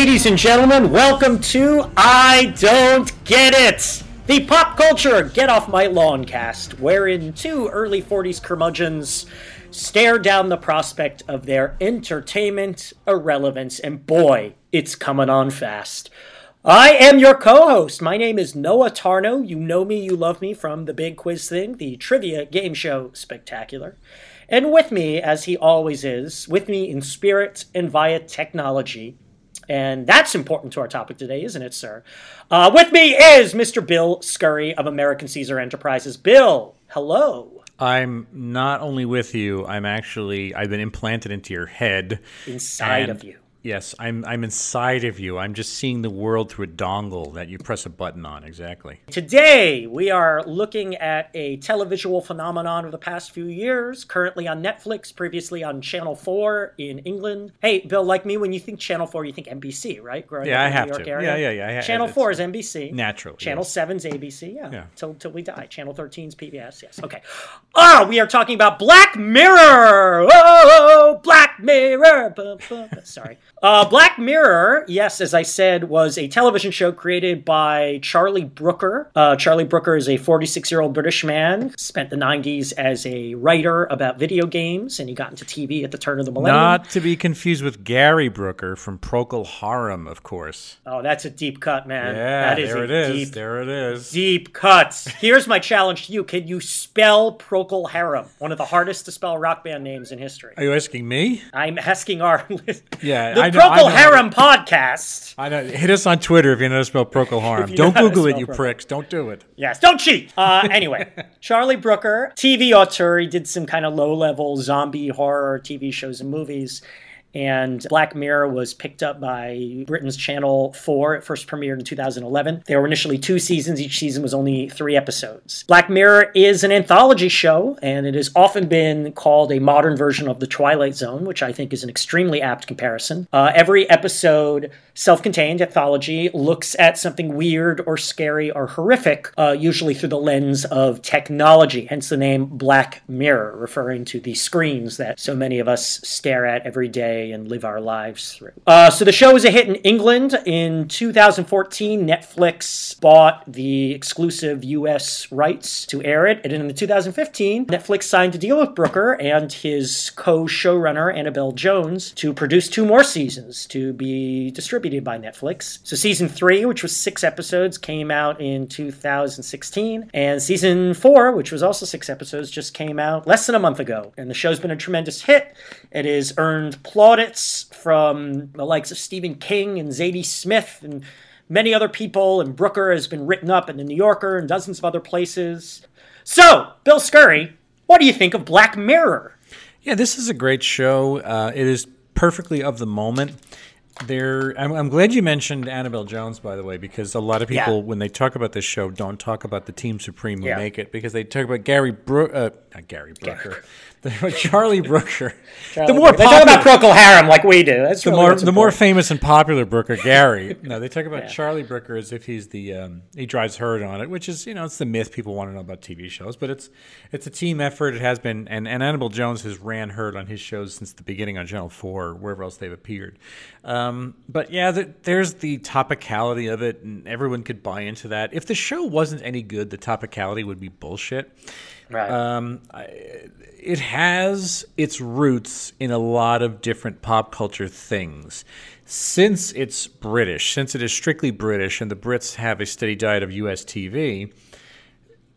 Ladies and gentlemen, welcome to I Don't Get It, the pop culture Get Off My Lawn cast, wherein two early 40s curmudgeons stare down the prospect of their entertainment irrelevance, and boy, it's coming on fast. I am your co host. My name is Noah Tarnow. You know me, you love me from the big quiz thing, the trivia game show spectacular. And with me, as he always is, with me in spirit and via technology, and that's important to our topic today, isn't it, sir? Uh, with me is Mr. Bill Scurry of American Caesar Enterprises. Bill, hello. I'm not only with you, I'm actually I've been implanted into your head. Inside of you. Yes, I'm I'm inside of you. I'm just seeing the world through a dongle that you press a button on. Exactly. Today we are looking at a televisual phenomenon of the past few years, currently on Netflix, previously on Channel 4 in England. Hey, Bill, like me, when you think Channel 4, you think NBC, right? Growing yeah, I have to. Area. Yeah, yeah, yeah. Channel 4 is NBC. Naturally. Channel yes. 7's ABC. Yeah. yeah. Till till we die. Channel 13's PBS. Yes. Okay. Oh, we are talking about Black Mirror. Oh, oh, oh, oh Black Mirror. Sorry. Uh, Black Mirror, yes, as I said, was a television show created by Charlie Brooker. Uh, Charlie Brooker is a 46 year old British man, spent the 90s as a writer about video games, and he got into TV at the turn of the millennium. Not to be confused with Gary Brooker from Procol Harum, of course. Oh, that's a deep cut, man. Yeah, that is there it is. Deep, there it is. Deep cuts. Here's my challenge to you. Can you spell Procol Harum, one of the hardest to spell rock band names in history? Are you asking me? I'm asking our. yeah, the Procol Harum podcast. I know. Hit us on Twitter if you know how to spell Procol Harum. Don't Google it, you Procol. pricks. Don't do it. Yes, don't cheat. Uh, anyway, Charlie Brooker, TV auteur. He did some kind of low level zombie horror TV shows and movies. And Black Mirror was picked up by Britain's Channel 4. It first premiered in 2011. There were initially two seasons. Each season was only three episodes. Black Mirror is an anthology show, and it has often been called a modern version of The Twilight Zone, which I think is an extremely apt comparison. Uh, every episode, self contained anthology, looks at something weird or scary or horrific, uh, usually through the lens of technology, hence the name Black Mirror, referring to the screens that so many of us stare at every day and live our lives through. Uh, so the show was a hit in England in 2014. Netflix bought the exclusive U.S. rights to air it, and in 2015, Netflix signed a deal with Brooker and his co-showrunner Annabel Jones to produce two more seasons to be distributed by Netflix. So season three, which was six episodes, came out in 2016, and season four, which was also six episodes, just came out less than a month ago. And the show's been a tremendous hit. It has earned plaudits from the likes of Stephen King and Zadie Smith and many other people, and Brooker has been written up in the New Yorker and dozens of other places. So, Bill Scurry, what do you think of Black Mirror? Yeah, this is a great show. Uh, it is perfectly of the moment. There, I'm, I'm, glad you mentioned Annabel Jones, by the way, because a lot of people, yeah. when they talk about this show, don't talk about the Team Supreme who yeah. make it because they talk about Gary Bro- uh, not Gary Brooker, Charlie Brooker. Charlie the more Brooker. They talk about Procol Harum like we do. That's the really more the more famous and popular Brooker, Gary. no, they talk about yeah. Charlie Brooker as if he's the um, he drives herd on it, which is you know it's the myth people want to know about TV shows, but it's it's a team effort. It has been, and, and Annabel Jones has ran herd on his shows since the beginning on Channel Four, or wherever else they've appeared. Um, but yeah, the, there's the topicality of it, and everyone could buy into that. If the show wasn't any good, the topicality would be bullshit. Right. Um, it has its roots in a lot of different pop culture things. Since it's British, since it is strictly British, and the Brits have a steady diet of US TV,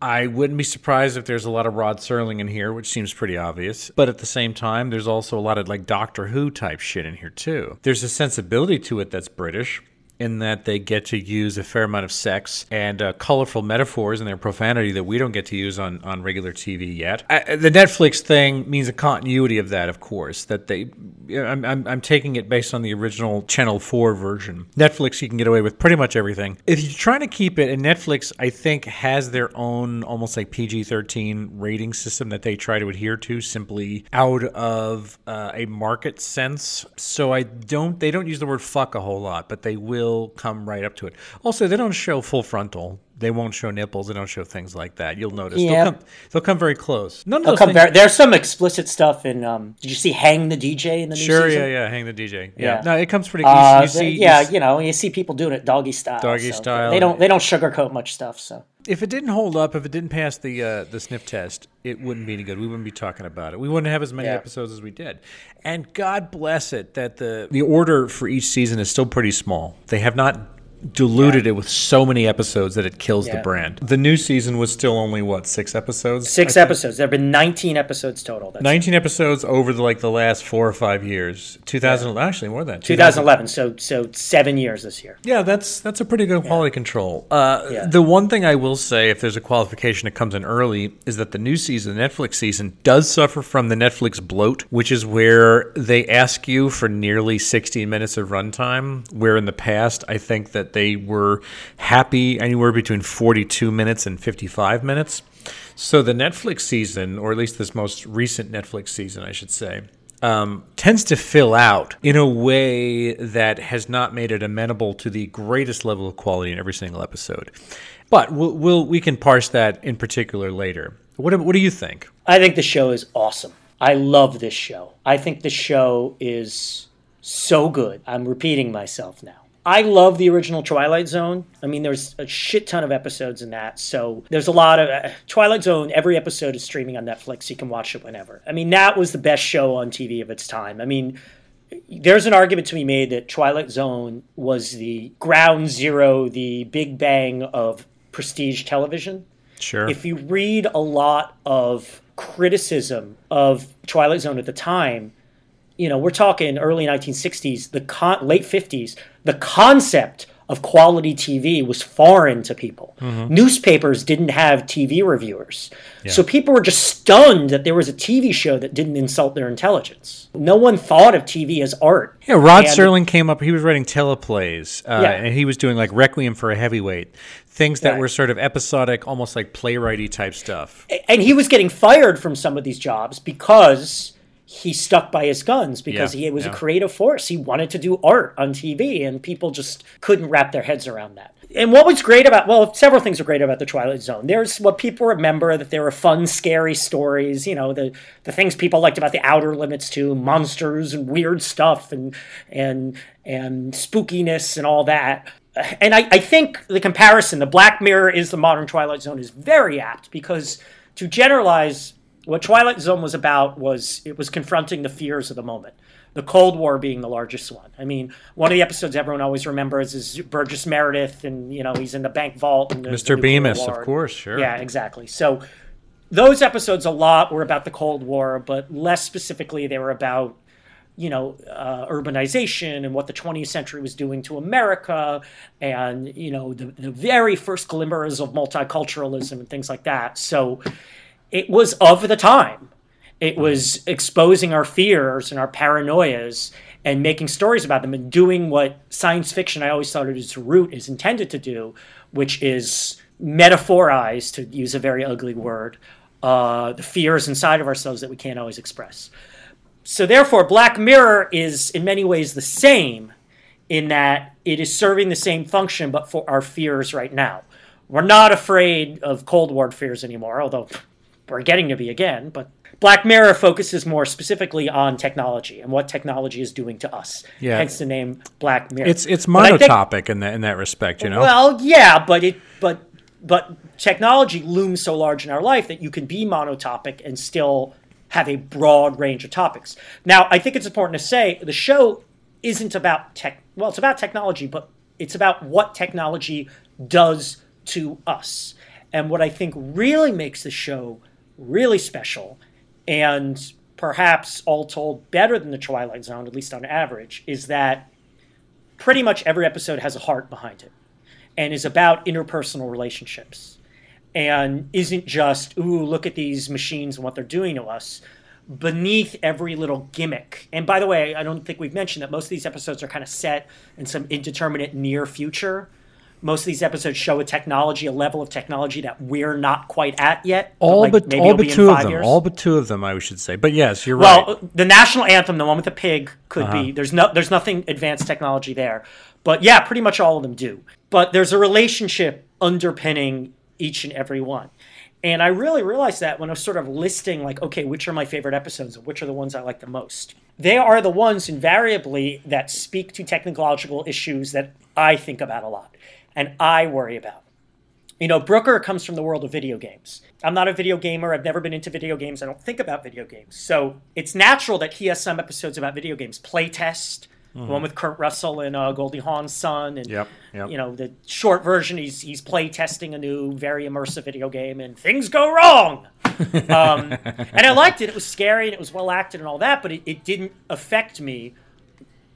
I wouldn't be surprised if there's a lot of Rod Serling in here, which seems pretty obvious. But at the same time, there's also a lot of like Doctor Who type shit in here too. There's a sensibility to it that's British in that they get to use a fair amount of sex and uh, colorful metaphors and their profanity that we don't get to use on, on regular TV yet. Uh, the Netflix thing means a continuity of that, of course. That they, I'm, I'm, I'm taking it based on the original Channel Four version. Netflix, you can get away with pretty much everything. If you're trying to keep it, and Netflix, I think, has their own almost like PG-13 rating system that they try to adhere to, simply out of uh, a market sense. So I don't, they don't use the word fuck a whole lot, but they will will come right up to it. Also, they don't show full frontal. They won't show nipples. They don't show things like that. You'll notice. Yeah. They'll, come, they'll come very close. None of They'll those come things- very, there's some explicit stuff in. Um, did you see "Hang the DJ" in the new Sure, season? yeah, yeah. Hang the DJ. Yeah. Yeah. No, it comes pretty. Uh, you, you see, yeah, you s- you know, you see people doing it doggy style. Doggy so style. They don't. They don't sugarcoat much stuff. So if it didn't hold up, if it didn't pass the uh, the sniff test, it wouldn't be any good. We wouldn't be talking about it. We wouldn't have as many Yeah. episodes as we did. And God bless it that the the order for each season is still pretty small. They have not diluted it with so many episodes that it kills the brand. The new season was still only what six episodes. six episodes. There have been 19 episodes total. That's 19 episodes over the, like the last four or five years. 2000 actually more than that. 2011. So so seven years this year. Yeah, that's that's a pretty good quality control. Uh, Yeah. The one thing I will say, if there's a qualification that comes in early, is that the new season, the Netflix season, does suffer from the Netflix bloat, which is where they ask you for nearly 16 minutes of runtime. Where in the past, I think that they were happy anywhere between 42 minutes and 55 minutes. So the Netflix season, or at least this most recent Netflix season, I should say, um, tends to fill out in a way that has not made it amenable to the greatest level of quality in every single episode. But we'll, we'll we can parse that in particular later. What what do you think? I think the show is awesome. I love this show. I think the show is so good. I'm repeating myself now. I love the original Twilight Zone. I mean, there's a shit ton of episodes in that. So there's a lot of uh, Twilight Zone. Every episode is streaming on Netflix. You can watch it whenever. I mean, that was the best show on TV of its time. I mean, there's an argument to be made that Twilight Zone was the ground zero, the big bang of prestige television Sure. if you read a lot of criticism of Twilight Zone at the time, you know, we're talking early 1960s, the con- late 50s, the concept of quality TV was foreign to people. Newspapers didn't have TV reviewers. So people were just stunned that there was a TV show that didn't insult their intelligence. No one thought of TV as art. yeah, Rod And- Serling came up. He was writing teleplays, uh, Yeah. and he was doing like Requiem for a Heavyweight, things that Right. were sort of episodic, almost like playwrighty type stuff. and he was getting fired from some of these jobs because he stuck by his guns because Yeah, he was yeah. a creative force. He wanted to do art on TV, and people just couldn't wrap their heads around that. And what was great about well, several things are great about the Twilight Zone. There's what people remember that there were fun, scary stories. You know, the the things people liked about the Outer Limits too, monsters and weird stuff, and and and spookiness and all that. And I, I think the comparison, the Black Mirror is the modern Twilight Zone, is very apt because to generalize what Twilight Zone was about was it was confronting the fears of the moment. The Cold War being the largest one. I mean, one of the episodes everyone always remembers is Burgess Meredith, and you know he's in the bank vault. And Mr. Bemis, war. of course, sure. Yeah, exactly. So those episodes a lot were about the Cold War, but less specifically, they were about you know uh, urbanization and what the 20th century was doing to America, and you know the, the very first glimmers of multiculturalism and things like that. So it was of the time. It was exposing our fears and our paranoias and making stories about them and doing what science fiction I always thought at its root is intended to do, which is metaphorize, to use a very ugly word, uh, the fears inside of ourselves that we can't always express. So therefore, Black Mirror is in many ways the same in that it is serving the same function, but for our fears right now. We're not afraid of Cold War fears anymore, although we're getting to be again. But Black Mirror focuses more specifically on technology and what technology is doing to us. Yeah. Hence the name Black Mirror. It's it's I think- monotopic in that in that respect, you know. well, yeah, but it but but technology looms so large in our life that you can be monotopic and still have a broad range of topics. Now, I think it's important to say the show isn't about tech. Well, it's about technology, but it's about what technology does to us. And what I think really makes the show really special and perhaps all told better than the Twilight Zone, at least on average, is that pretty much every episode has a heart behind it and is about interpersonal relationships and isn't just, ooh, look at these machines and what they're doing to us. Beneath every little gimmick. And by the way, I don't think we've mentioned that most of these episodes are kind of set in some indeterminate near future most of these episodes show a technology, a level of technology that we're not quite at yet. All like but all but two of them. years. All but two of them, I should say. But yes, you're Well, right. Well, the national anthem, the one with the pig, could Uh-huh. be. There's no, there's nothing advanced technology there, but yeah, pretty much all of them do. But there's a relationship underpinning each and every one, and I really realized that when I was sort of listing, like, okay, which are my favorite episodes, and which are the ones I like the most. They are the ones invariably that speak to technological issues that I think about a lot, and I worry about. You know, Brooker comes from the world of video games. I'm not a video gamer. I've never been into video games. I don't think about video games. So it's natural that he has some episodes about video games. Playtest, the one with Kurt Russell and uh, Goldie Hawn's son, and Yep, yep. you know the short version. He's he's play testing a new, very immersive video game, and things go wrong. um, and I liked it. It was scary and it was well acted and all that, but it, it didn't affect me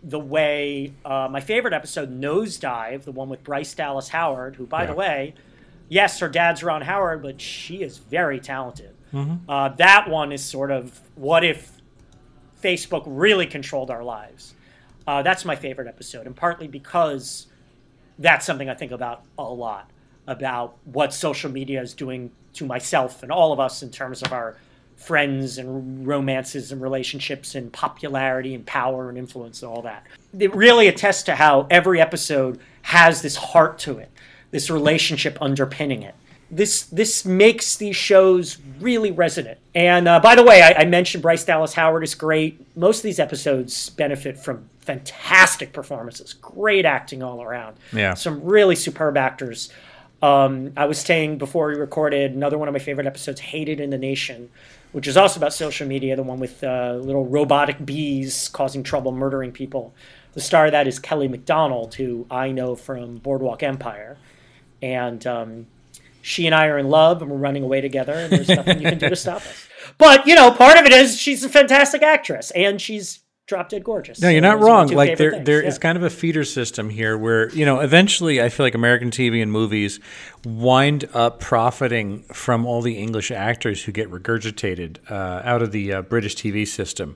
the way uh, my favorite episode, Nosedive, the one with Bryce Dallas Howard, who, by the way, yes, her dad's Ron Howard, but she is very talented. Uh, that one is sort of what if Facebook really controlled our lives. Uh, that's my favorite episode, and partly because that's something I think about a lot about what social media is doing to myself and all of us in terms of our friends and romances and relationships and popularity and power and influence and all that. It really attests to how every episode has this heart to it, this relationship underpinning it. This this makes these shows really resonant. And uh, by the way, I, I mentioned Bryce Dallas Howard is great. Most of these episodes benefit from fantastic performances, great acting all around. Yeah. some really superb actors. Um, I was saying before we recorded another one of my favorite episodes, "Hated in the Nation," which is also about social media. The one with uh, little robotic bees causing trouble, murdering people. The star of that is Kelly Macdonald, who I know from Boardwalk Empire, and um, she and I are in love, and we're running away together, and there's nothing you can do to stop us. But you know, part of it is she's a fantastic actress, and she's drop dead gorgeous. No, you're not those are my wrong. Like there, things, there yeah. is kind of a feeder system here where you know eventually I feel like American TV and movies wind up profiting from all the English actors who get regurgitated uh, out of the uh, British TV system,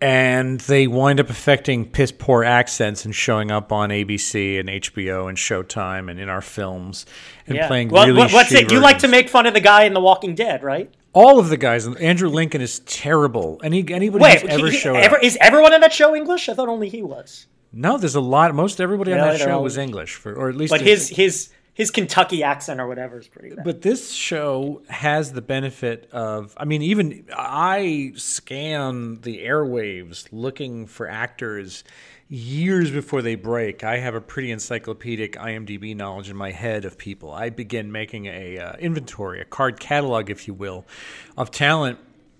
and they wind up affecting piss poor accents and showing up on ABC and HBO and Showtime and in our films and Yeah. playing Well, really. what- what's it? You like to make fun of the guy in The Walking Dead, right? All of the guys. Andrew Lincoln is terrible. Any anybody Wait, who's ever he- showed ever- up. is everyone in that show English? I thought only he was. No, there's a lot. Most everybody on Really? that They're show was English, for, or at least But his his his Kentucky accent or whatever is pretty bad. But this show has the benefit of, I mean, even I scan the airwaves looking for actors years before they break. I have a pretty encyclopedic IMDb knowledge in my head of people. I begin making a uh, inventory, a card catalog, if you will, of talent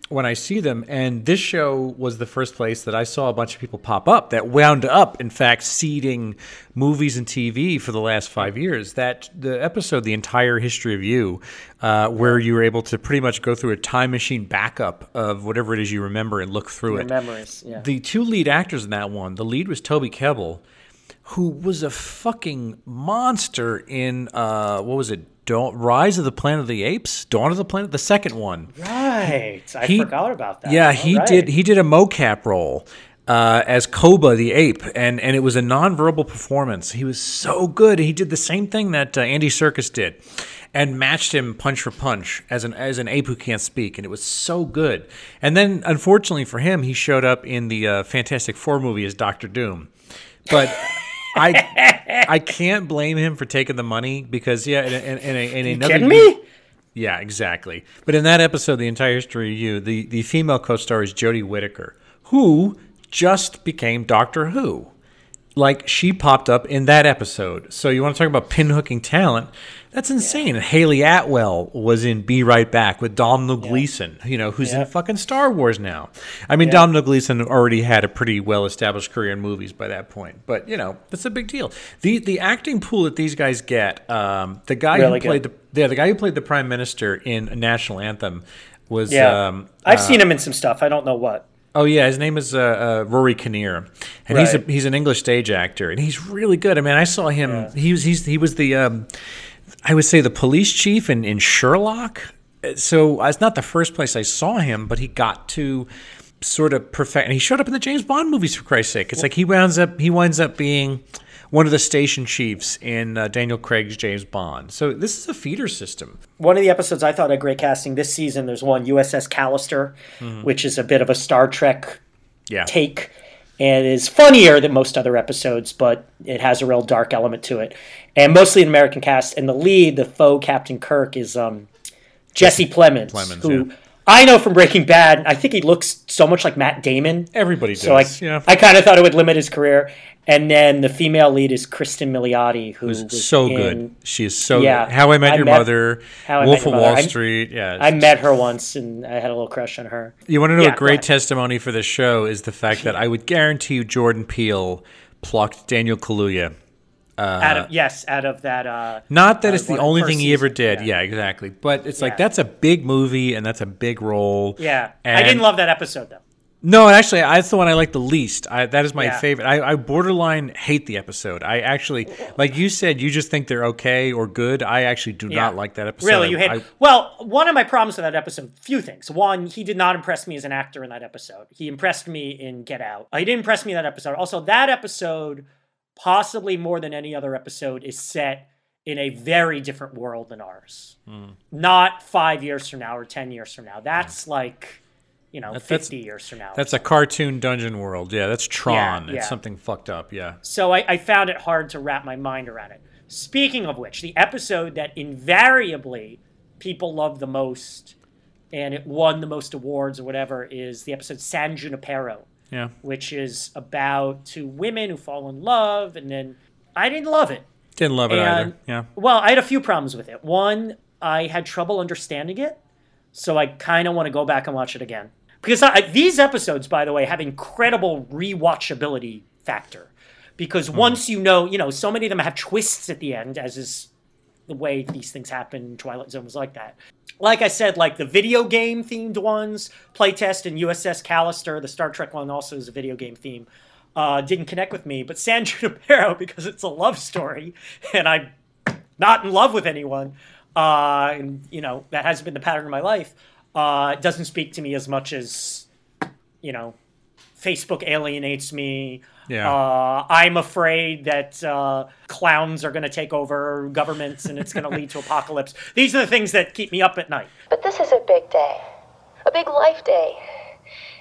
when I see them. And this show was the first place that I saw a bunch of people pop up that wound up, in fact, seeding movies and TV for the last five years. That the episode, The Entire History of You, uh, where you were able to pretty much go through a time machine backup of whatever it is you remember and look through Your it. memories, yeah. The two lead actors in that one, the lead was Toby Kebbell, who was a fucking monster in, uh, what was it? Dawn, Rise of the Planet of the Apes, Dawn of the Planet, the second one. right. I He- forgot about that. Yeah, All he right. did. He did a mocap role uh, as Koba the ape, and and it was a nonverbal performance. He was so good. He did the same thing that uh, Andy Serkis did, and matched him punch for punch as an as an ape who can't speak, and it was so good. And then, unfortunately for him, he showed up in the uh, Fantastic Four movie as Doctor Doom, but. I I can't blame him for taking the money because yeah, and in, in, a, in another kidding me? yeah, exactly. But in that episode, the entire history of you, the, the female co-star is Jodie Whittaker, who just became Doctor Who. Like she popped up in that episode. So you want to talk about pinhooking talent? That's insane. And Hayley Atwell was in Be Right Back with Domhnall Gleeson, you know, who's Yeah. in fucking Star Wars now. I mean, Domhnall Gleeson already had a pretty well-established career in movies by that point, but you know, that's a big deal. the The acting pool that these guys get, um, the guy Really who played good. the yeah, the guy who played the prime minister in a national anthem was Yeah. um, I've seen him in some stuff. I don't know what. Oh yeah, his name is uh, uh, Rory Kinnear, and he's a, he's an English stage actor, and he's really good. I mean, I saw him. He was he's he was the um, I would say the police chief in in Sherlock. So uh, it's not the first place I saw him, but he got to sort of perfect. And he showed up in the James Bond movies for Christ's sake. It's like he winds up he winds up being one of the station chiefs in uh, Daniel Craig's James Bond. So this is a feeder system. One of the episodes I thought had great casting this season. There's one USS Callister, which is a bit of a Star Trek Yeah. take and is funnier than most other episodes, but it has a real dark element to it. And mostly an American cast. And the lead, the faux Captain Kirk, is um, Jesse Plemons, Plemons, who yeah. I know from Breaking Bad. I think he looks so much like Matt Damon. Everybody does. So I, yeah. I kind of thought it would limit his career. And then the female lead is Cristin Milioti, who was so in- good. She is so Yeah. good. How I Met I Your met- Mother, How I Wolf Met of Wall Mother. Street. Yeah. I met her once, and I had a little crush on her. You want to know Yeah, a great testimony for this show is the fact that I would guarantee you Jordan Peele plucked Daniel Kaluuya. Out of yes, out of that. Uh, Not that uh, it's the only thing he ever did. yeah. Yeah, exactly. But it's Yeah. like that's a big movie and that's a big role. yeah, I didn't love that episode though. No, actually, that's the one I like the least. I, that is my Yeah. favorite. I, I borderline hate the episode. I actually, like you said, you just think they're okay or good. I actually do Yeah. not like that episode. Really, you hate. I, well, one of my problems with that episode, few things. One, he did not impress me as an actor in that episode. He impressed me in Get Out. Uh, He didn't impress me in that episode. Also, that episode, possibly more than any other episode, is set in a very different world than ours. Hmm. Not five years from now or ten years from now. That's like, you know, that's- fifty years from now. that's a cartoon dungeon world. Yeah, that's Tron. yeah. It's something fucked up. Yeah. So I, I found it hard to wrap my mind around it. Speaking of which, the episode that invariably people love the most and it won the most awards or whatever is the episode San Junipero, Yeah. which is about two women who fall in love and then I didn't love it. Didn't love it And- either. Yeah. Well, I had a few problems with it. One, I had trouble understanding it, so I kind of want to go back and watch it again. Because I, these episodes, by the way, have incredible rewatchability factor. Because hmm. once you know, you know, so many of them have twists at the end, as is the way these things happen. Twilight Zone was like that. Like I said, like the video game themed ones, Playtest and USS Callister, the Star Trek one also is a video game theme, uh, didn't connect with me. But San Junipero, because it's a love story, and I'm not in love with anyone, uh, and you know that hasn't been the pattern of my life, uh, doesn't speak to me as much as you know Facebook alienates me. Yeah. Uh, I'm afraid that uh, clowns are going to take over governments and it's going to lead to apocalypse. These are the things that keep me up at night. But this is a big day, a big life day.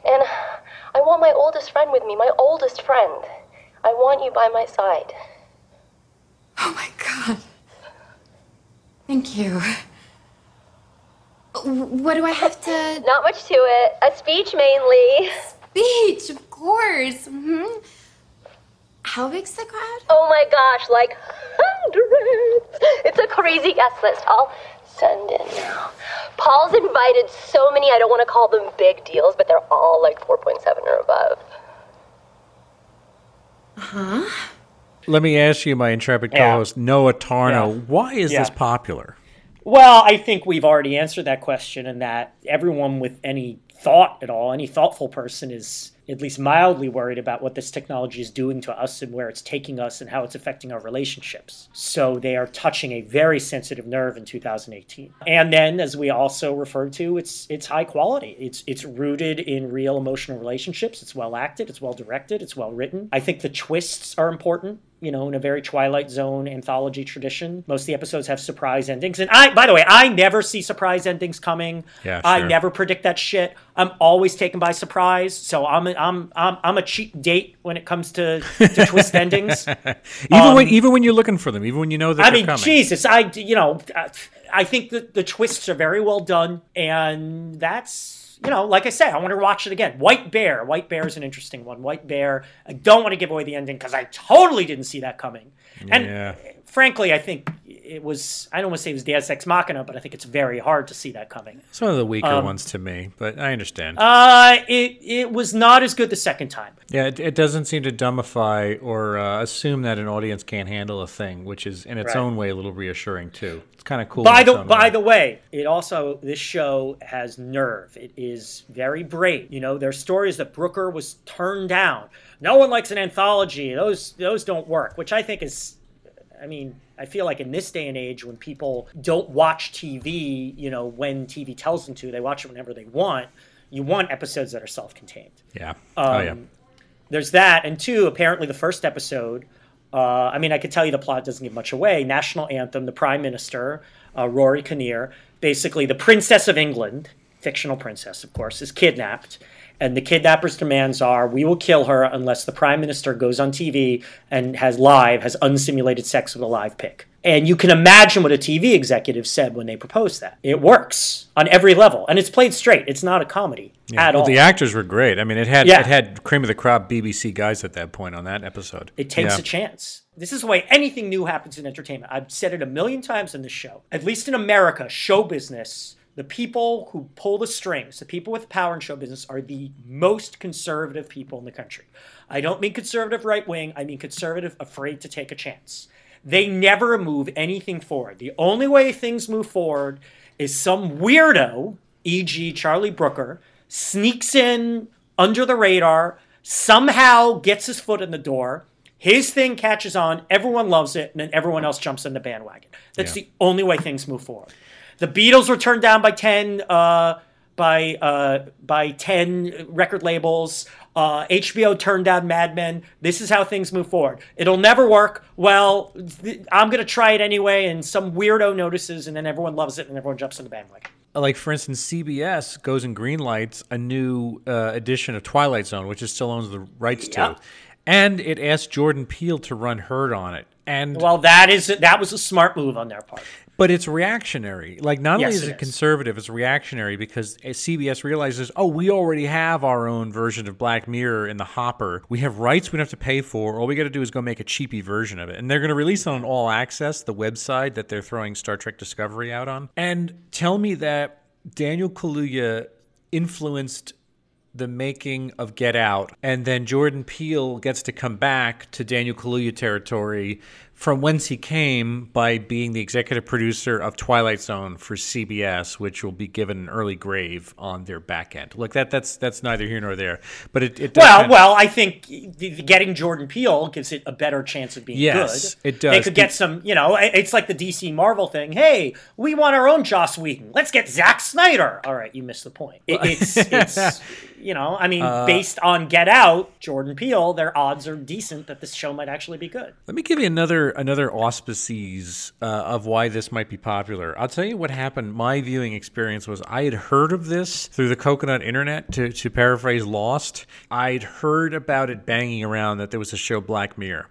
And I want my oldest friend with me, my oldest friend. I want you by my side. Oh my god. Thank you. What do I have to. Not much to it. A speech mainly. Speech, of course. hmm How big's the crowd? Oh my gosh, like hundreds. It's a crazy guest list. I'll send in now. Paul's invited so many, I don't want to call them big deals, but they're all like 4.7 or above. Huh? Let me ask you, my intrepid Yeah. co-host Noah Tarnow, Yeah. why is this popular? Well, I think we've already answered that question, and that everyone with any thought at all, any thoughtful person, is at least mildly worried about what this technology is doing to us and where it's taking us and how it's affecting our relationships. So they are touching a very sensitive nerve in 2018. And then, as we also referred to, it's it's high quality. It's it's rooted in real emotional relationships. It's well acted. It's well directed. It's well written. I think the twists are important you know, in a very Twilight Zone anthology tradition. Most of the episodes have surprise endings. And I, by the way, I never see surprise endings coming. Yeah, I never predict that shit. I'm always taken by surprise. So I'm a, I'm, I'm, I'm a cheap date when it comes to, to twist endings. Even when even when you're looking for them, even when you know that Um, I mean, coming. Jesus, I, you know, I- I think that the twists are very well done. And that's, you know, like I said, I want to watch it again. White Bear. White Bear is an interesting one. White Bear. I don't want to give away the ending because I totally didn't see that coming. And Yeah. frankly, I think it was, I don't want to say it was Deus Ex Machina, but I think it's very hard to see that coming. It's one of the weaker ones to me, but I understand. Um, Uh, it, it was not as good the second time. yeah, it, it doesn't seem to dumbify or uh, assume that an audience can't handle a thing, which is in its Right. own way a little reassuring too. It's kind of cool. By the by way. the way, it also this show has nerve. It is very brave. You know, there's stories that Brooker was turned down. No one likes an anthology. Those those don't work, which I think is I mean, I feel like in this day and age when people don't watch TV, you know, when TV tells them to, they watch it whenever they want. You want episodes that are self-contained. yeah, oh yeah, Um, There's that, and two, apparently the first episode Uh, I mean, I could tell you the plot doesn't give much away. National anthem, the prime minister, uh, Rory Kinnear, basically the princess of England, fictional princess, of course, is kidnapped. And the kidnapper's demands are we will kill her unless the prime minister goes on TV and has live, has unsimulated sex with a live pig. And you can imagine what a TV executive said when they proposed that. It works on every level, and it's played straight. It's not a comedy at well, all. the actors were great. I mean, it had Yeah. it had cream of the crop BBC guys at that point on that episode. It takes Yeah. a chance. This is the way anything new happens in entertainment. I've said it a million times in this show. At least in America, show business, the people who pull the strings, the people with power in show business, are the most conservative people in the country. I don't mean conservative right wing, I mean conservative afraid to take a chance. They never move anything forward. The only way things move forward is some weirdo, e.g., Charlie Brooker, sneaks in under the radar, somehow gets his foot in the door, his thing catches on, everyone loves it, and then everyone else jumps in the bandwagon. That's Yeah. the only way things move forward. The Beatles were turned down by ten uh, by uh, by ten record labels. Uh, HBO turned down Mad Men. This is how things move forward. It'll never work. Well, th- I'm gonna try it anyway, and some weirdo notices, and then everyone loves it, and everyone jumps in the bandwagon. like for instance, CBS goes and greenlights a new uh, edition of Twilight Zone, which it still owns the rights to, and it asked Jordan Peele to run Herd on it. And Well, that is that was a smart move on their part. but it's reactionary. Like not only is it it is. conservative, it's reactionary because uh, CBS realizes, oh, we already have our own version of Black Mirror in the hopper. We have rights we don't have to pay for. All we got to do is go make a cheapy version of it, and they're going to release it on All Access, the website that they're throwing Star Trek Discovery out on. And tell me that Daniel Kaluuya influenced the making of Get Out, and then Jordan Peele gets to come back to Daniel Kaluuya territory from whence he came by being the executive producer of Twilight Zone for CBS, which will be given an early grave on their back end. Look, that that's that's neither here nor there, but it, it does Well, well, I think getting Jordan Peele gives it a better chance of being Yes, good. it does. They could get some, you know, it's like the DC Marvel thing. Hey, we want our own Joss Whedon. Let's get Zack Snyder. All right, you missed the point. It, it's, it's, you know, I mean, Uh, based on Get Out, Jordan Peele, their odds are decent that this show might actually be good. Let me give you another another auspices uh, of why this might be popular. I'll tell you what happened. My viewing experience was I had heard of this through the coconut internet. To to paraphrase Lost, I'd heard about it banging around that there was a show Black Mirror.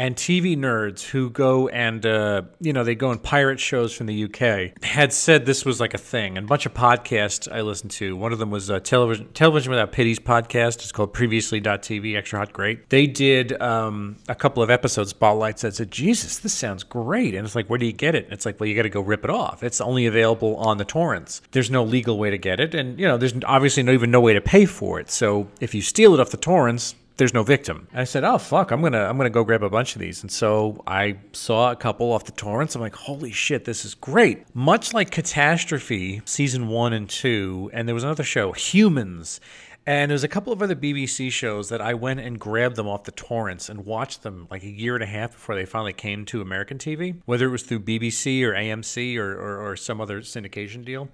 And TV nerds who go and uh, you know they go and pirate shows from the UK had said this was like a thing. And a bunch of podcasts I listened to. One of them was uh, television television without pity's podcast. It's called Previously.tv. Extra hot, great. They did um, a couple of episode spotlights that said, "Jesus, this sounds great." And it's like, where do you get it? And it's like, well, you got to go rip it off. It's only available on the torrents. There's no legal way to get it, and you know, there's obviously no even no way to pay for it. So if you steal it off the torrents, there's no victim. And I said, "Oh fuck, I'm gonna I'm gonna go grab a bunch of these." And so I saw a couple off the torrents. I'm like, "Holy shit, this is great!" Much like Catastrophe season one and two, and there was another show, Humans. And there's a couple of other BBC shows that I went and grabbed them off the torrents and watched them like a year and a half before they finally came to American TV, whether it was through BBC or AMC or, or, or some other syndication deal.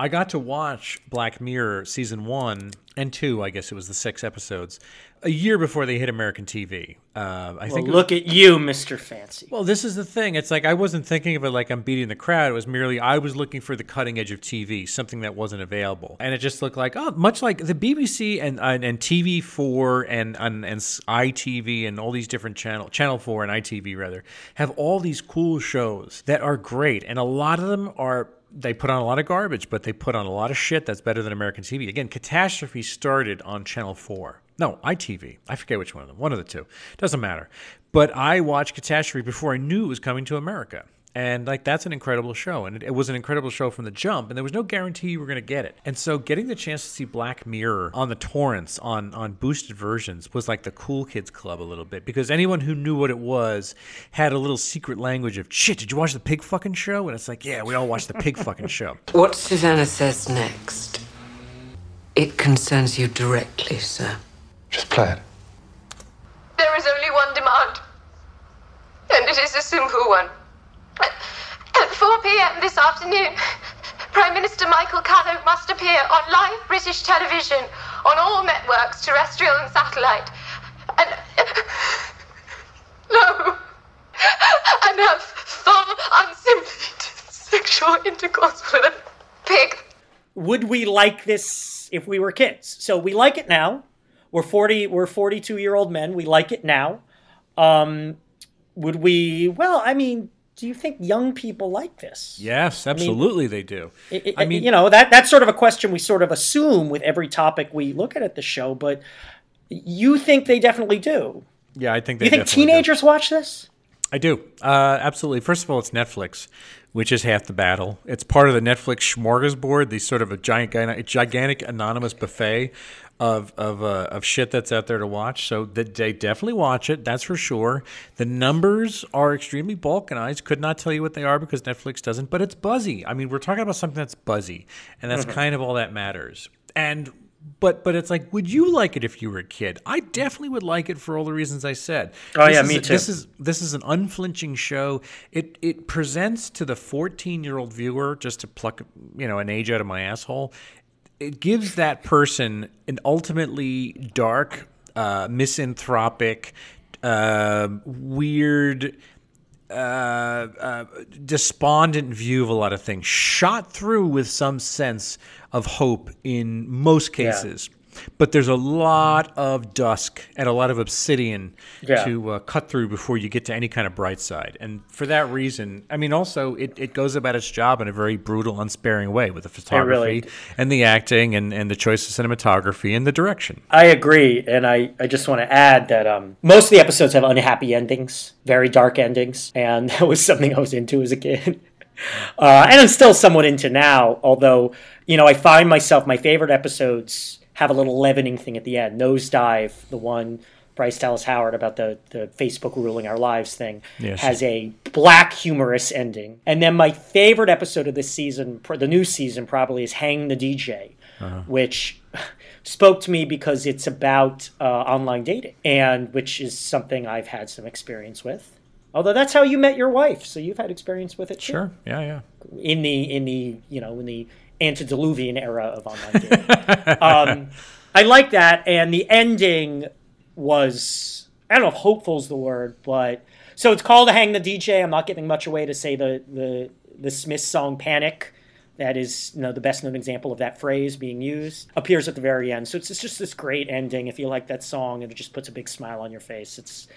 I got to watch Black Mirror season one and two, I guess it was the six episodes, a year before they hit American TV. Uh, I Well, think. it was- look at you, Mr. Fancy. well, this is the thing. It's like I wasn't thinking of it like I'm beating the crowd. It was merely I was looking for the cutting edge of TV, something that wasn't available, and it just looked like oh, much like the BBC and and, and TV four and, and and ITV and all these different channel Channel four and ITV rather have all these cool shows that are great, and a lot of them are they put on a lot of garbage, but they put on a lot of shit that's better than American TV. Again, Catastrophe started on Channel 4. No, ITV. I forget which one of them. One of the two. Doesn't matter. But I watched Catastrophe before I knew it was coming to America. And like that's an incredible show, and it, it was an incredible show from the jump, and there was no guarantee you were going to get it. And so, getting the chance to see Black Mirror on the torrents on on boosted versions was like the cool kids club a little bit because anyone who knew what it was had a little secret language of shit. Did you watch the pig fucking show? And it's like, yeah, we all watched the pig fucking show. What Susannah says next, it concerns you directly, sir. Just play it. There is only one demand, and it is a simple one. At 4 p.m. this afternoon, Prime Minister Michael Callow must appear on live British television on all networks, terrestrial and satellite. And. No! have full, unsimulated sexual intercourse with a pig. Would we like this if we were kids? So we like it now. We're 40 we're 42 year old men. We like it now. Um would we well, I mean, do you think young people like this? Yes, absolutely they do. I I mean, you know, that that's sort of a question we sort of assume with every topic we look at at the show, but you think they definitely do. yeah, I think they You think definitely do. teenagers watch this? I do. Uh, absolutely. First of all, it's Netflix, which is half the battle. It's part of the Netflix smorgasbord, the sort of a giant, gigantic anonymous buffet of of uh, of shit that's out there to watch. So that they definitely watch it. That's for sure. The numbers are extremely balkanized. Could not tell you what they are because Netflix doesn't. But it's buzzy. I mean, we're talking about something that's buzzy, and that's kind of all that matters. And but but it's like, would you like it if you were a kid? I definitely would like it for all the reasons I said. Oh, This yeah, me a- too. This is this is an unflinching show. It it presents to the 14 year old viewer just to pluck you know an age out of my asshole. It gives that person an ultimately dark, uh, misanthropic, uh, weird uh, uh, despondent view of a lot of things, shot through with some sense of hope in most cases. But there's a lot of dusk and a lot of obsidian Yeah. to uh, cut through before you get to any kind of bright side. And for that reason, I mean, also, it, it goes about its job in a very brutal, unsparing way with the photography really- and the acting and, and the choice of cinematography and the direction. I agree, and I, I just want to add that um, most of the episodes have unhappy endings, very dark endings, and that was something I was into as a kid. Uh, and I'm still somewhat into now, although, you know, I find myself, my favorite episodes have a little leavening thing at the end. Nosedive, the one Bryce Dallas Howard about the, the Facebook ruling our lives thing, Yes. has a black humorous ending. And then my favorite episode of this season, the new season probably, is Hang the DJ, which spoke to me because it's about uh, online dating, and which is something I've had some experience with. Although that's how you met your wife, so you've had experience with it too. Sure. Yeah, yeah. In the in the you know in the antediluvian era of online gaming. um, I like that, and the ending was I don't know if hopeful's the word, but so it's called to "Hang the DJ." I'm not giving much away to say the the the Smiths song "Panic." That is, you know, the best known example of that phrase being used appears at the very end. So it's, it's just this great ending. If you like that song, and it just puts a big smile on your face. It's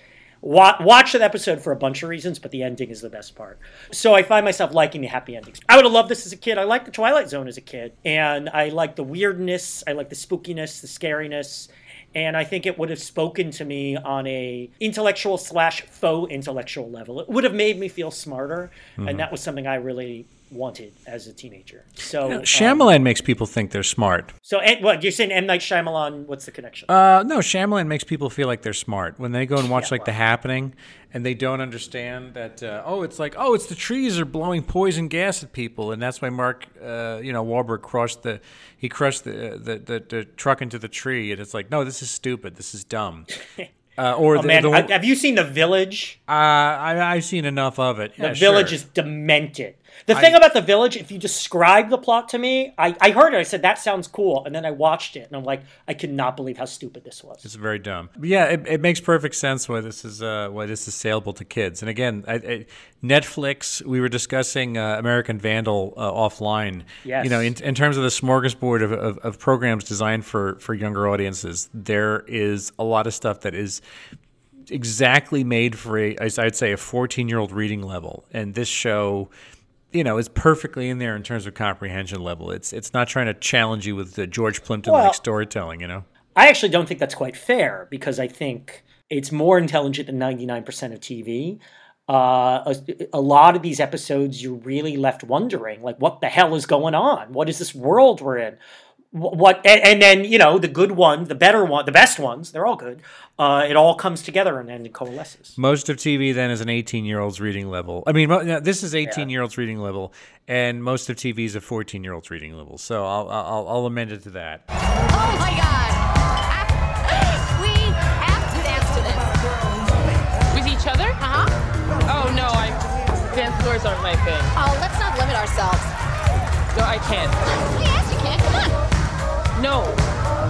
Wa- watch that episode for a bunch of reasons, but the ending is the best part. So I find myself liking the happy endings. I would have loved this as a kid. I liked the Twilight Zone as a kid, and I like the weirdness. I like the spookiness, the scariness, and I think it would have spoken to me on a intellectual slash faux intellectual level. It would have made me feel smarter, and mm-hmm. that was something I really wanted as a teenager. So, um, Shyamalan makes people think they're smart. so and, what you're saying? M Night Shyamalan? What's the connection? Uh, no, Shyamalan makes people feel like they're smart when they go and watch Yeah, like The. Happening, and they don't understand that. Uh, oh, it's like oh, it's the trees are blowing poison gas at people, and that's why Mark, uh, you know, Wahlberg crushed the he crushed the, the the the truck into the tree, and it's like no, this is stupid, this is dumb. Uh, or oh the, man, the, have you seen The Village? uh, I, I've seen enough of it. The Yeah, village sure. is demented. The thing about the village, if you describe the plot to me, I, I heard it. I said that sounds cool, and then I watched it, and I'm like, I cannot believe how stupid this was. It's very dumb. But yeah, it, it makes perfect sense why this is uh, why this is saleable to kids. And again, I, I, Netflix. We were discussing uh, American Vandal uh, offline. Yes. You know, in, in terms of the smorgasbord of, of, of programs designed for for younger audiences, there is a lot of stuff that is exactly made for a, I'd say, a 14 year old reading level. And this show, you know, is perfectly in there in terms of comprehension level. It's it's not trying to challenge you with the George Plimpton like Well- storytelling. You know. I actually don't think that's quite fair because I think it's more intelligent than 99% of TV. Uh, a, a lot of these episodes, you're really left wondering, like, what the hell is going on? What is this world we're in? Wh- What and, and then you know the good ones, the better one, the best ones, they're all good. Uh, it all comes together and then it coalesces. Most of TV then is an 18 year old's reading level. I mean, this is 18 year old's reading level, and most of TV is a 14 year old's reading level. So I'll, I'll I'll amend it to that. Oh my god! We have to dance to this. With each other? Uh huh. Oh no, I dance floors aren't my thing. Oh, let's not limit ourselves. No, I can't. Yes, you can. Come on. No,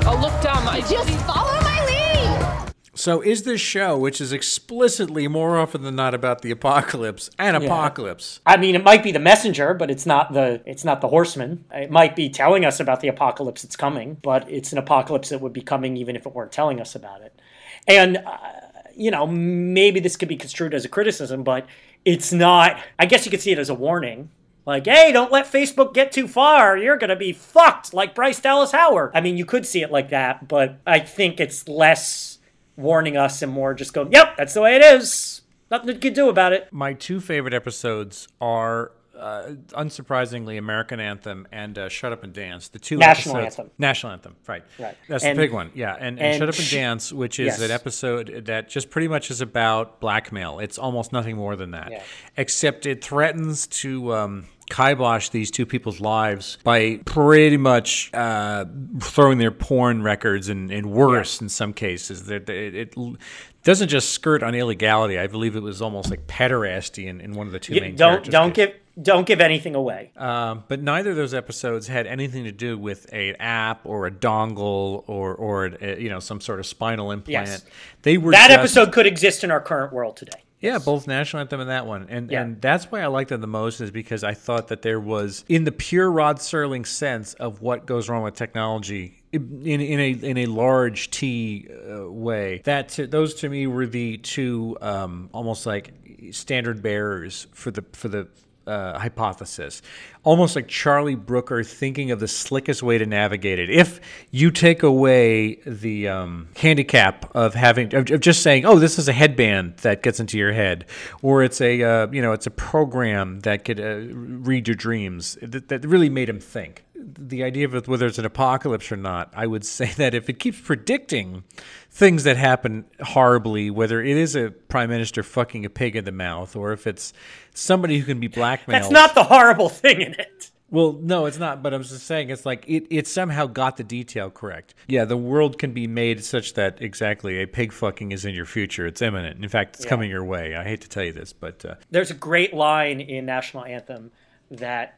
I'll look dumb. I Just follow my lead. So is this show, which is explicitly more often than not about the apocalypse, an apocalypse? I mean, it might be the messenger, but it's not the it's not the horseman. It might be telling us about the apocalypse that's coming, but it's an apocalypse that would be coming even if it weren't telling us about it. And uh, you know, maybe this could be construed as a criticism, but it's not. I guess you could see it as a warning. Like, hey, don't let Facebook get too far. You're going to be fucked like Bryce Dallas Howard. I mean, you could see it like that, but I think it's less warning us and more just going, yep, that's the way it is. Nothing you can do about it. My two favorite episodes are, uh, unsurprisingly, American Anthem and uh, Shut Up and Dance. The two National episodes- Anthem. National Anthem, right? Right. That's And- the big one, yeah. And, and, and Shut Up and Dance, which is Yes. an episode that just pretty much is about blackmail. It's almost nothing more than that, Yeah. except it threatens to. Um, kibosh these two people's lives by pretty much uh, throwing their porn records and, and worse in some cases. That it, it doesn't just skirt on illegality. I believe it was almost like pederasty in, in one of the two You- main don't characters' don't give don't give anything away. Um, but neither of those episodes had anything to do with an app or a dongle or or a, you know some sort of spinal implant. Yes. They were that just- episode could exist in our current world today. Yeah, both National Anthem and that one. And Yeah. and that's why I liked them the most is because I thought that there was in the pure Rod Serling sense of what goes wrong with technology in in a in a large T uh, way. That to, those to me were the two um, almost like standard bearers for the for the uh, hypothesis, almost like Charlie Brooker thinking of the slickest way to navigate it. If you take away the um, handicap of having of, just saying, "Oh, this is a headband that gets into your head," or it's a uh, you know it's a program that could uh, read your dreams, that, that really made him think. The idea of whether it's an apocalypse or not, I would say that if it keeps predicting things that happen horribly, whether it is a prime minister fucking a pig in the mouth, or if it's somebody who can be blackmailed. That's not the horrible thing in it. Well, no, it's not. But I'm just saying, it's like it, it somehow got the detail correct. Yeah, the world can be made such that exactly a pig fucking is in your future. It's imminent. In fact, it's coming your way. I hate to tell you this, but uh, There's a great line in National Anthem that,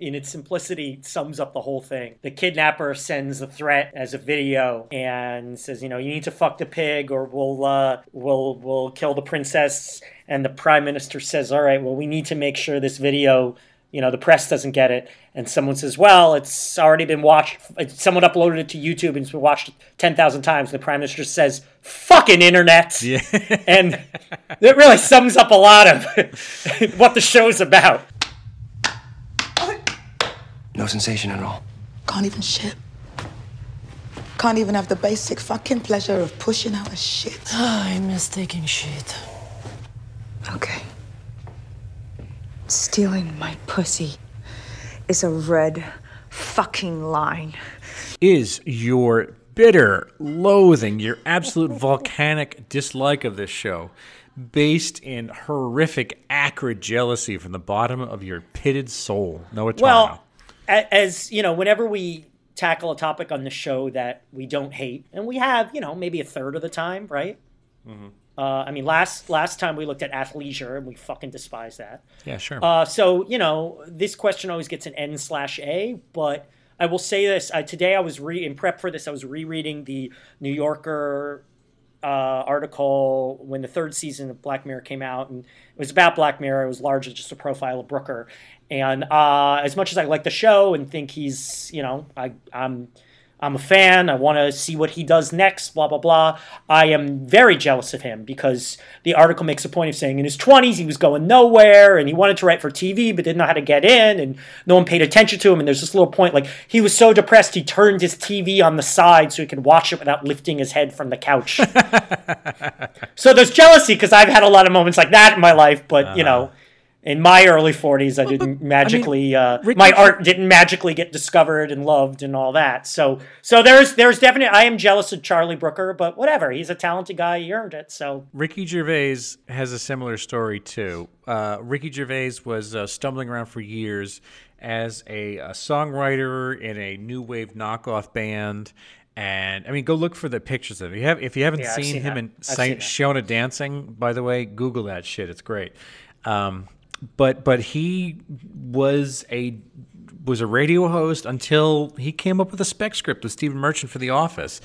in its simplicity, sums up the whole thing. The kidnapper sends a threat as a video and says, you know, you need to fuck the pig or we'll uh, we'll we'll kill the princess. And the prime minister says, all right, well, we need to make sure this video. You know, the press doesn't get it. And someone says, well, it's already been watched. Someone uploaded it to YouTube and it's been watched 10,000 times. And the prime minister says, fucking internet. yeah. And it really sums up a lot of what the show's about. No sensation at all. Can't even shit. Can't even have the basic fucking pleasure of pushing out a shit. Ah, I miss taking shit. Okay. Stealing my pussy is a red fucking line. is your bitter loathing, your absolute volcanic dislike of this show, based in horrific, acrid jealousy from the bottom of your pitted soul? No, it's Well, a- as you know, whenever we tackle a topic on the show that we don't hate, and we have, you know, maybe a third of the time, right? Uh, I mean, last last time we looked at athleisure, and we fucking despise that. yeah, sure. Uh, so you know, this question always gets an N slash A, but I will say this: I, today I was re in prep for this, I was rereading the New Yorker uh, article when the third season of Black Mirror came out, and it was about Black Mirror. It was largely just a profile of Brooker, and uh, as much as I like the show and think he's, you know, I, I'm. I'm a fan. I want to see what he does next, blah, blah, blah. I am very jealous of him because the article makes a point of saying in his 20s he was going nowhere and he wanted to write for TV but didn't know how to get in and no one paid attention to him. And there's this little point like he was so depressed he turned his TV on the side so he could watch it without lifting his head from the couch. so there's jealousy because I've had a lot of moments like that in my life, but you know. In my early 40s, I didn't magically. uh, Ricky- my art didn't magically get discovered and loved and all that. So, so there's there's definitely. I am jealous of Charlie Brooker, but whatever. He's a talented guy. He earned it. So Ricky Gervais has a similar story too. Uh, Ricky Gervais was uh, stumbling around for years as a, a songwriter in a new wave knockoff band. And I mean, go look for the pictures of it. If you, have, if you haven't Yeah, seen, seen him that. in I've Sa- seen. Seona Dancing, by the way, Google that shit. It's great. Um, but but he was a was a radio host until he came up with a spec script with Stephen Merchant for The Office.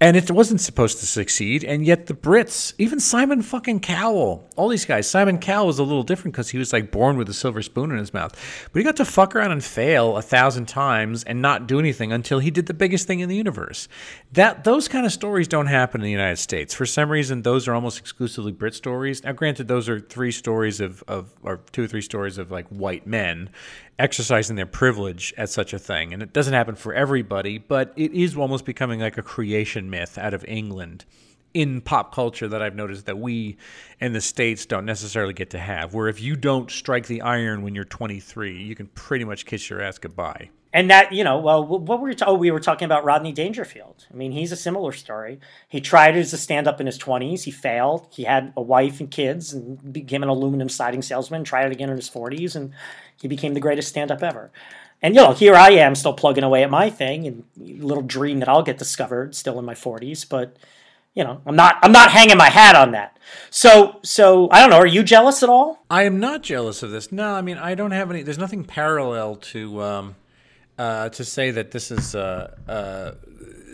And it wasn't supposed to succeed, and yet the Brits, even Simon fucking Cowell, all these guys. Simon Cowell was a little different because he was like born with a silver spoon in his mouth, but he got to fuck around and fail a thousand times and not do anything until he did the biggest thing in the universe. That those kind of stories don't happen in the United States. For some reason, those are almost exclusively Brit stories. Now, granted, those are three stories of, of or two or three stories of like white men exercising their privilege at such a thing. And it doesn't happen for everybody, but it is almost becoming like a creation myth out of England in pop culture that I've noticed that we in the States don't necessarily get to have. Where if you don't strike the iron when you're 23, you can pretty much kiss your ass goodbye. And that, you know, well, what were we? Oh, we were talking about Rodney Dangerfield. I mean, he's a similar story. He tried as a stand-up in his twenties. He failed. He had a wife and kids, and became an aluminum siding salesman. Tried it again in his forties, and he became the greatest stand-up ever. And you know, here I am, still plugging away at my thing, and a little dream that I'll get discovered, still in my forties. But you know, I'm not, I'm not hanging my hat on that. So, so I don't know. Are you jealous at all? I am not jealous of this. No, I mean, I don't have any. There's nothing parallel to um, uh, to say that this is uh, uh,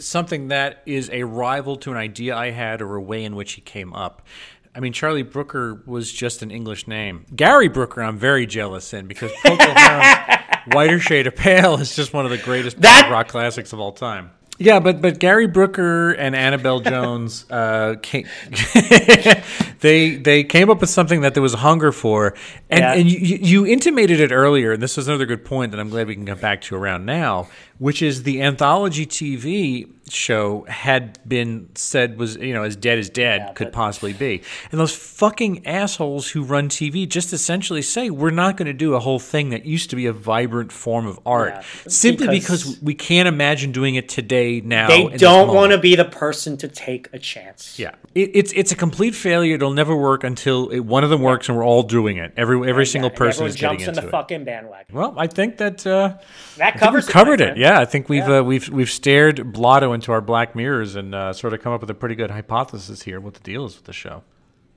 something that is a rival to an idea I had or a way in which he came up. I mean, Charlie Brooker was just an English name. Gary Brooker, I'm very jealous in because Harum, Whiter Shade of Pale is just one of the greatest That- rock classics of all time. Yeah, but but Gary Brooker and Annabel Jones, uh, came, they they came up with something that there was hunger for, and Yeah. and you, you intimated it earlier, and this was another good point that I'm glad we can come back to around now, which is the anthology TV show had been said was you know as dead as dead could possibly be, and those fucking assholes who run TV just essentially say we're not going to do a whole thing that used to be a vibrant form of art Yeah, simply because- because we can't imagine doing it today now. They don't want to be the person to take a chance. Yeah, it, it's it's a complete failure. It'll never work until it, one of them works, and we're all doing it. Every every single And person is getting jumps in the it. fucking bandwagon. Well, I think that uh, That covers we've it, covered it. friend. Yeah, I think we've Yeah. uh, we've we've stared blotto into our black mirrors and uh, sort of come up with a pretty good hypothesis here. What the deal is with the show?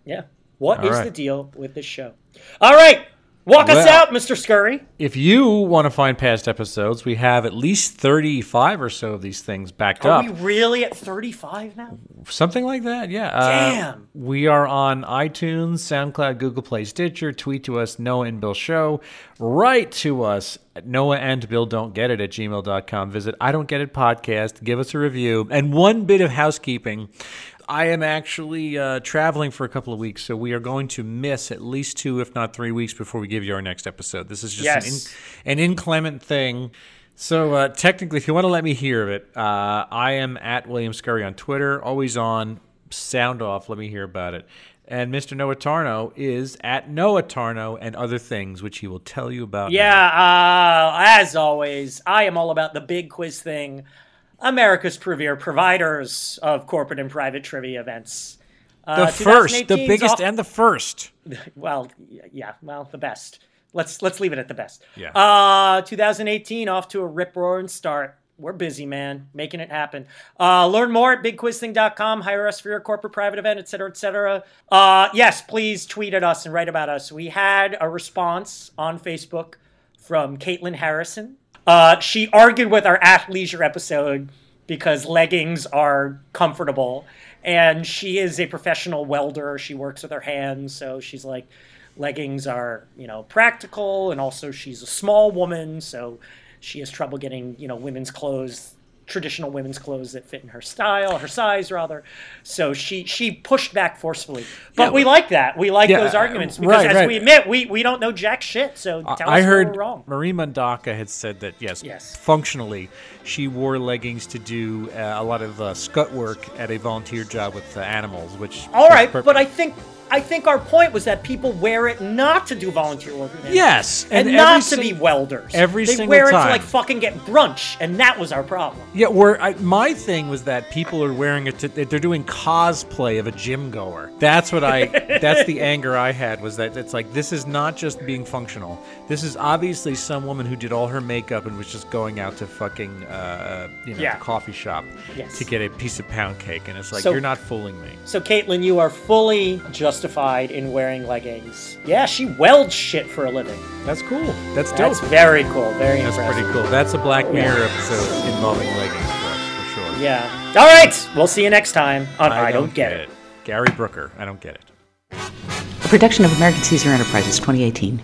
Yeah. What All is right. the deal with this show? All right. Walk us out, Mr. Scurry. If you want to find past episodes, we have at least thirty-five or so of these things backed Are up. Are we really at 35 now? Something like that, yeah. Uh, Damn. we are on iTunes, SoundCloud, Google Play, Stitcher. Tweet to us, Noah and Bill Show. Write to us at Noah and Bill Don't Get It at gmail.com. Visit I Don't Get It Podcast. Give us a review. And one bit of housekeeping. I am actually uh, traveling for a couple of weeks, so we are going to miss at least two, if not three weeks before we give you our next episode. This is just an, in, an inclement thing. So uh, technically, if you want to let me hear of it, uh, I am at William Scurry on Twitter, always on. Sound off. Let me hear about it. And Mr. Noah Tarnow is at Noah Tarnow and other things, which he will tell you about. Yeah, uh, as always, I am all about the big quiz thing. America's premier providers of corporate and private trivia events. the Uh, first, the biggest, off- and the first. well, yeah, well, the best. Let's let's leave it at the best. Yeah. Uh, 2018 off to a rip roaring start. We're busy, man, making it happen. Uh, learn more at bigquizthing.com. Hire us for your corporate private event, et cetera, et cetera. Uh, yes, please tweet at us and write about us. We had a response on Facebook from Caitlin Harrison. Uh, she argued with our athleisure episode because leggings are comfortable. And she is a professional welder. She works with her hands. So she's like, leggings are, you know, practical. And also, she's a small woman. So she has trouble getting, you know, women's clothes, traditional women's clothes that fit in her style, her size, rather. So she she pushed back forcefully. But Yeah, we like that. We like Yeah, those uh, arguments because, right, as right. we admit, we, we don't know jack shit. So tell I us heard. Marie Mandaka had said that yes, Yes. functionally, she wore leggings to do uh, a lot of uh, scut work at a volunteer job with uh, animals. Which All right, but I think I think our point was that people wear it not to do volunteer work. Yes, and, and not to be welders. every they single wear it time. to like fucking get brunch, and that was our problem. Yeah, where I, my thing was that people are wearing it. To, they're doing cosplay of a gym goer. That's what I. that's the anger I had was that it's like this is not just being functional. This is obviously some woman who did all her makeup and was just going out to fucking uh, you know Yeah. the coffee shop Yes. to get a piece of pound cake, and it's like So- you're not fooling me. So, Caitlin, you are fully justified in wearing leggings. Yeah, she welds shit for a living. That's cool. That's dope. That's very cool. Very That's impressive. pretty cool. That's a Black Yeah. Mirror episode involving leggings for us for sure. Yeah. All right. We'll see you next time on I, Don't, Get, it. Gary Brooker. I don't get it. A production of American Caesar Enterprises 2018.